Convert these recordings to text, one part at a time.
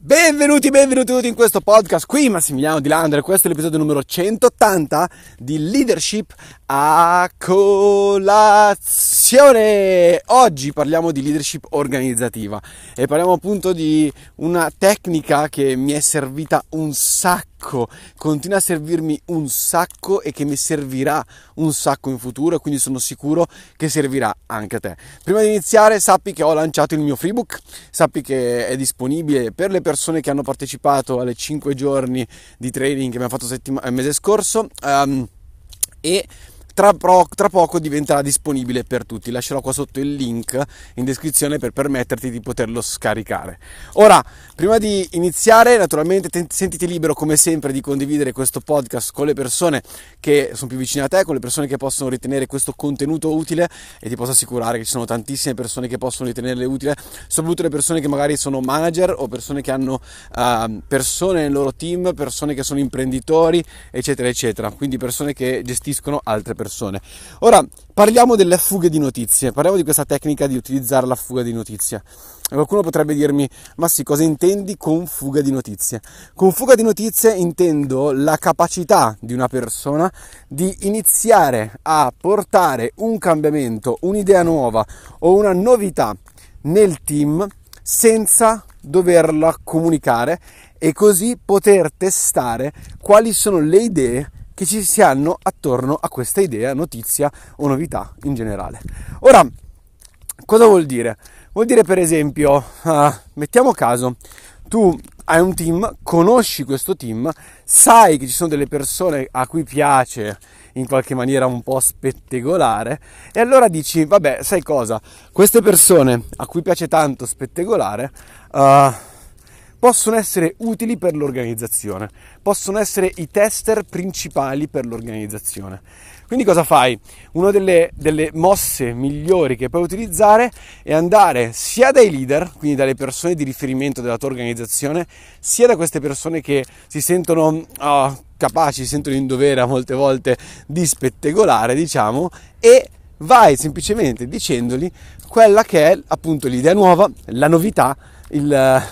Benvenuti, benvenuti in questo podcast. Qui Massimiliano Di Landre, questo è l'episodio numero 180 di Leadership a colazione. Oggi parliamo di leadership organizzativa e parliamo appunto di una tecnica che mi è servita un sacco sacco, continua a servirmi un sacco e che mi servirà un sacco in futuro quindi sono sicuro che servirà anche a te. Prima di iniziare sappi che ho lanciato il mio freebook, sappi che è disponibile per le persone che hanno partecipato alle 5 giorni di training che abbiamo fatto settima- il mese scorso um, e tra, pro, tra, poco diventerà disponibile per tutti. Lascerò qua sotto il link in descrizione per permetterti di poterlo scaricare. Ora, prima di iniziare, naturalmente te, sentiti libero come sempre di condividere questo podcast con le persone che sono più vicine a te, con le persone che possono ritenere questo contenuto utile e ti posso assicurare che ci sono tantissime persone che possono ritenerle utile, soprattutto le persone che magari sono manager o persone che hanno uh, persone nel loro team, persone che sono imprenditori, eccetera, eccetera. Quindi persone che gestiscono altre persone persone. Ora parliamo delle fughe di notizie, parliamo di questa tecnica di utilizzare la fuga di notizie. Qualcuno potrebbe dirmi, ma sì, cosa intendi con fuga di notizie? Con fuga di notizie intendo la capacità di una persona di iniziare a portare un cambiamento, un'idea nuova o una novità nel team senza doverla comunicare e così poter testare quali sono le idee che ci si hanno attorno a questa idea, notizia o novità in generale. Ora, cosa vuol dire? Vuol dire per esempio, uh, mettiamo caso, tu hai un team, conosci questo team, sai che ci sono delle persone a cui piace in qualche maniera un po' spettegolare e allora dici, vabbè, sai cosa? Queste persone a cui piace tanto spettegolare, uh, possono essere utili per l'organizzazione, possono essere i tester principali per l'organizzazione. Quindi cosa fai? Una delle, delle, mosse migliori che puoi utilizzare è andare sia dai leader, quindi dalle persone di riferimento della tua organizzazione, sia da queste persone che si sentono oh, capaci, si sentono in dovere a molte volte di spettegolare, diciamo, e vai semplicemente dicendogli quella che è appunto l'idea nuova, la novità, il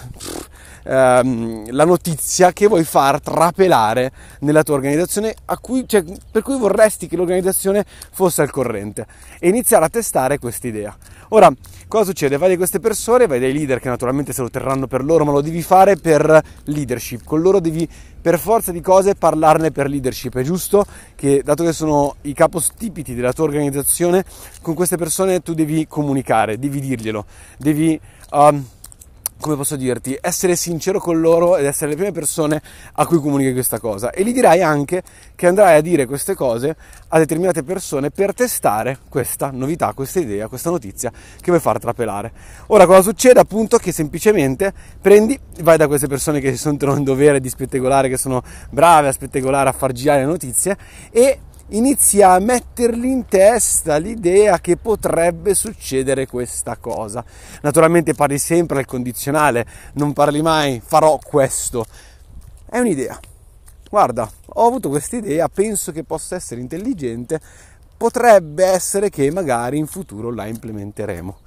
ehm, la notizia che vuoi far trapelare nella tua organizzazione cui, cioè, per cui vorresti che l'organizzazione fosse al corrente e iniziare a testare questa idea. Ora, cosa succede? Vai da queste persone, vai dai leader che naturalmente se lo terranno per loro, ma lo devi fare per leadership. Con loro devi per forza di cose parlarne per leadership. È giusto che, dato che sono i capostipiti della tua organizzazione, con queste persone tu devi comunicare, devi dirglielo, devi um, come posso dirti, essere sincero con loro ed essere le prime persone a cui comunichi questa cosa. E gli dirai anche che andrai a dire queste cose a determinate persone per testare questa novità, questa idea, questa notizia che vuoi far trapelare. Ora cosa succede? Appunto che semplicemente prendi, vai da queste persone che si sentono in dovere di spettegolare, che sono brave a spettegolare, a far girare le notizie e inizia a mettergli in testa l'idea che potrebbe succedere questa cosa. Naturalmente parli sempre al condizionale, non parli mai farò questo. È un'idea. Guarda, ho avuto questa idea, penso che possa essere intelligente, potrebbe essere che magari in futuro la implementeremo.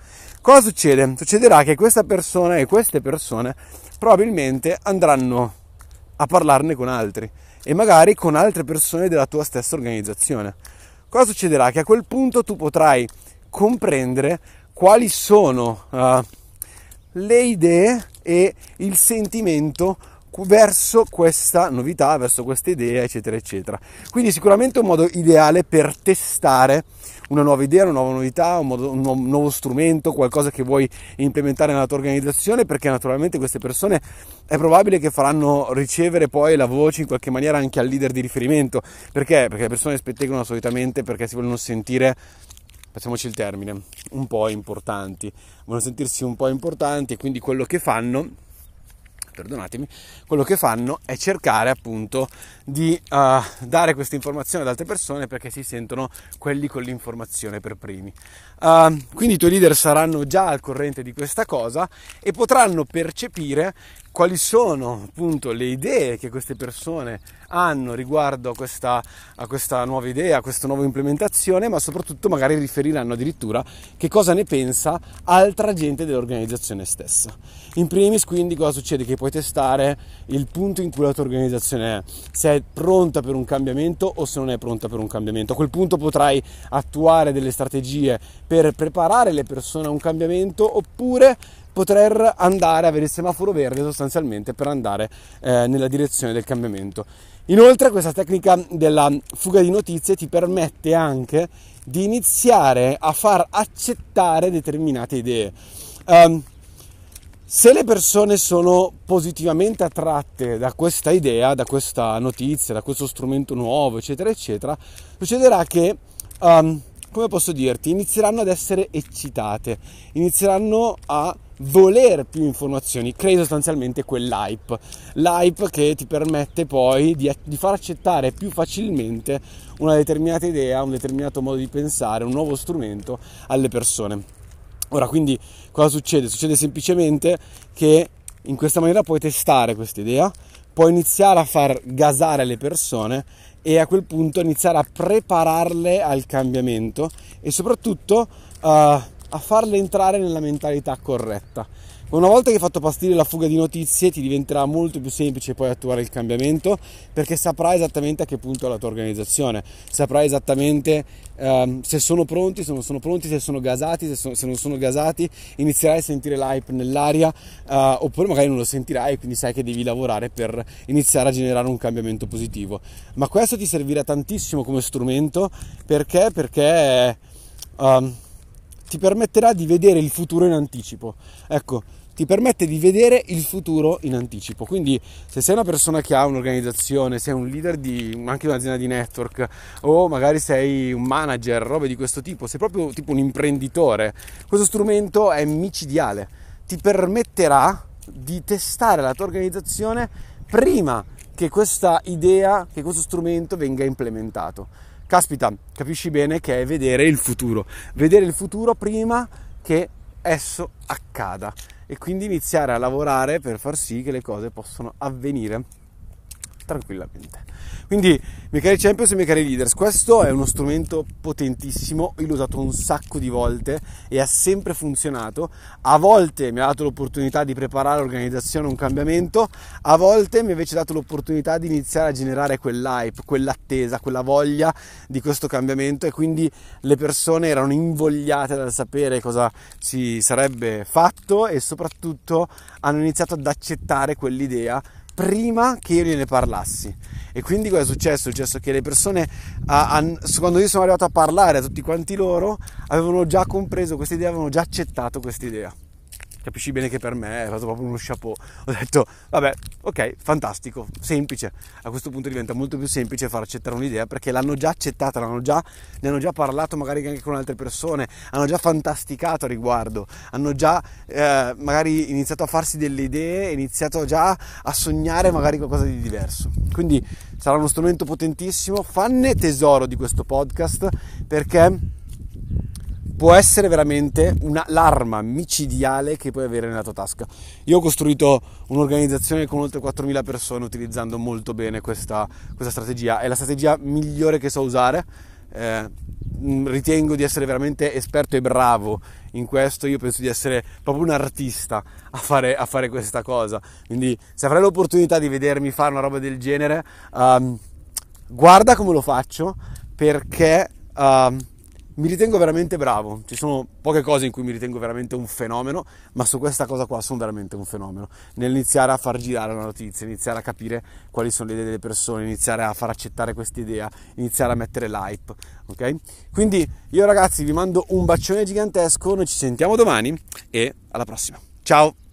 Cosa succede? Succederà che questa persona e queste persone probabilmente andranno a parlarne con altri e magari con altre persone della tua stessa organizzazione. Cosa succederà? Che a quel punto tu potrai comprendere quali sono uh, le idee e il sentimento verso questa novità, verso questa idea, eccetera, eccetera. Quindi sicuramente un modo ideale per testare una nuova idea, una nuova novità, un, modo, un, nuovo strumento, qualcosa che vuoi implementare nella tua organizzazione, perché naturalmente queste persone è probabile che faranno ricevere poi la voce in qualche maniera anche al leader di riferimento. Perché? Perché le persone spettegolano solitamente perché si vogliono sentire facciamoci il termine, un po' importanti, vogliono sentirsi un po' importanti e quindi quello che fanno perdonatemi, quello che fanno è cercare appunto di uh, dare questa informazione ad altre persone perché si sentono quelli con l'informazione per primi. Uh, quindi i tuoi leader saranno già al corrente di questa cosa e potranno percepire quali sono appunto le idee che queste persone hanno riguardo a questa, a questa, nuova idea, a questa nuova implementazione, ma soprattutto magari riferiranno addirittura che cosa ne pensa altra gente dell'organizzazione stessa. In primis quindi cosa succede? Che puoi testare il punto in cui la tua organizzazione è, se è pronta per un cambiamento o se non è pronta per un cambiamento. A quel punto potrai attuare delle strategie per preparare le persone a un cambiamento oppure poter andare avere il semaforo verde sostanzialmente per andare eh, nella direzione del cambiamento. Inoltre questa tecnica della fuga di notizie ti permette anche di iniziare a far accettare determinate idee. Um, se le persone sono positivamente attratte da questa idea, da questa notizia, da questo strumento nuovo, eccetera, eccetera, succederà che um, come posso dirti, inizieranno ad essere eccitate, inizieranno a voler più informazioni, crei sostanzialmente quell'hype, l'hype che ti permette poi di, di, far accettare più facilmente una determinata idea, un determinato modo di pensare, un nuovo strumento alle persone. Ora, quindi cosa succede? Succede semplicemente che in questa maniera puoi testare questa idea, puoi iniziare a far gasare le persone e a quel punto iniziare a prepararle al cambiamento e soprattutto uh, a farle entrare nella mentalità corretta. Una volta che hai fatto partire la fuga di notizie ti diventerà molto più semplice poi attuare il cambiamento perché saprai esattamente a che punto è la tua organizzazione, saprai esattamente um, se sono pronti, se non sono pronti, se sono gasati, se, sono, se non sono gasati, inizierai a sentire l'hype nell'aria uh, oppure magari non lo sentirai quindi sai che devi lavorare per iniziare a generare un cambiamento positivo. Ma questo ti servirà tantissimo come strumento perché? Perché... Um, ti permetterà di vedere il futuro in anticipo. Ecco, ti permette di vedere il futuro in anticipo. Quindi, se sei una persona che ha un'organizzazione, sei un leader di anche un'azienda di network, o magari sei un manager, robe di questo tipo, sei proprio tipo un imprenditore, questo strumento è micidiale. Ti permetterà di testare la tua organizzazione prima che questa idea, che questo strumento venga implementato caspita, capisci bene che è vedere il futuro, vedere il futuro prima che esso accada e quindi iniziare a lavorare per far sì che le cose possano avvenire tranquillamente. Quindi, miei cari champions e miei cari leaders, questo è uno strumento potentissimo, io l'ho usato un sacco di volte e ha sempre funzionato. A volte mi ha dato l'opportunità di preparare l'organizzazione a un cambiamento, a volte mi ha invece dato l'opportunità di iniziare a generare quell'hype, quell'attesa, quella voglia di questo cambiamento e quindi le persone erano invogliate dal sapere cosa si sarebbe fatto e soprattutto hanno iniziato ad accettare quell'idea prima che io gliene parlassi. E quindi cosa è successo? È successo che le persone, quando io sono arrivato a parlare a tutti quanti loro, avevano già compreso questa idea, avevano già accettato questa idea capisci bene che per me è stato proprio uno chapeau. Ho detto, vabbè, ok, fantastico, semplice. A questo punto diventa molto più semplice far accettare un'idea perché l'hanno già accettata, l'hanno già, ne hanno già parlato magari anche con altre persone, hanno già fantasticato a riguardo, hanno già eh, magari iniziato a farsi delle idee, iniziato già a sognare magari qualcosa di diverso. Quindi sarà uno strumento potentissimo, fanne tesoro di questo podcast perché può essere veramente una, l'arma micidiale che puoi avere nella tua tasca. Io ho costruito un'organizzazione con oltre 4.000 persone utilizzando molto bene questa, questa strategia, è la strategia migliore che so usare. Eh, ritengo di essere veramente esperto e bravo in questo, io penso di essere proprio un artista a fare, a fare questa cosa, quindi se avrai l'opportunità di vedermi fare una roba del genere, um, guarda come lo faccio perché... Um, mi ritengo veramente bravo, ci sono poche cose in cui mi ritengo veramente un fenomeno, ma su questa cosa qua sono veramente un fenomeno. Nell'iniziare a far girare la notizia, iniziare a capire quali sono le idee delle persone, iniziare a far accettare questa idea, iniziare a mettere l'hype, ok? Quindi io ragazzi vi mando un bacione gigantesco, noi ci sentiamo domani e alla prossima. Ciao!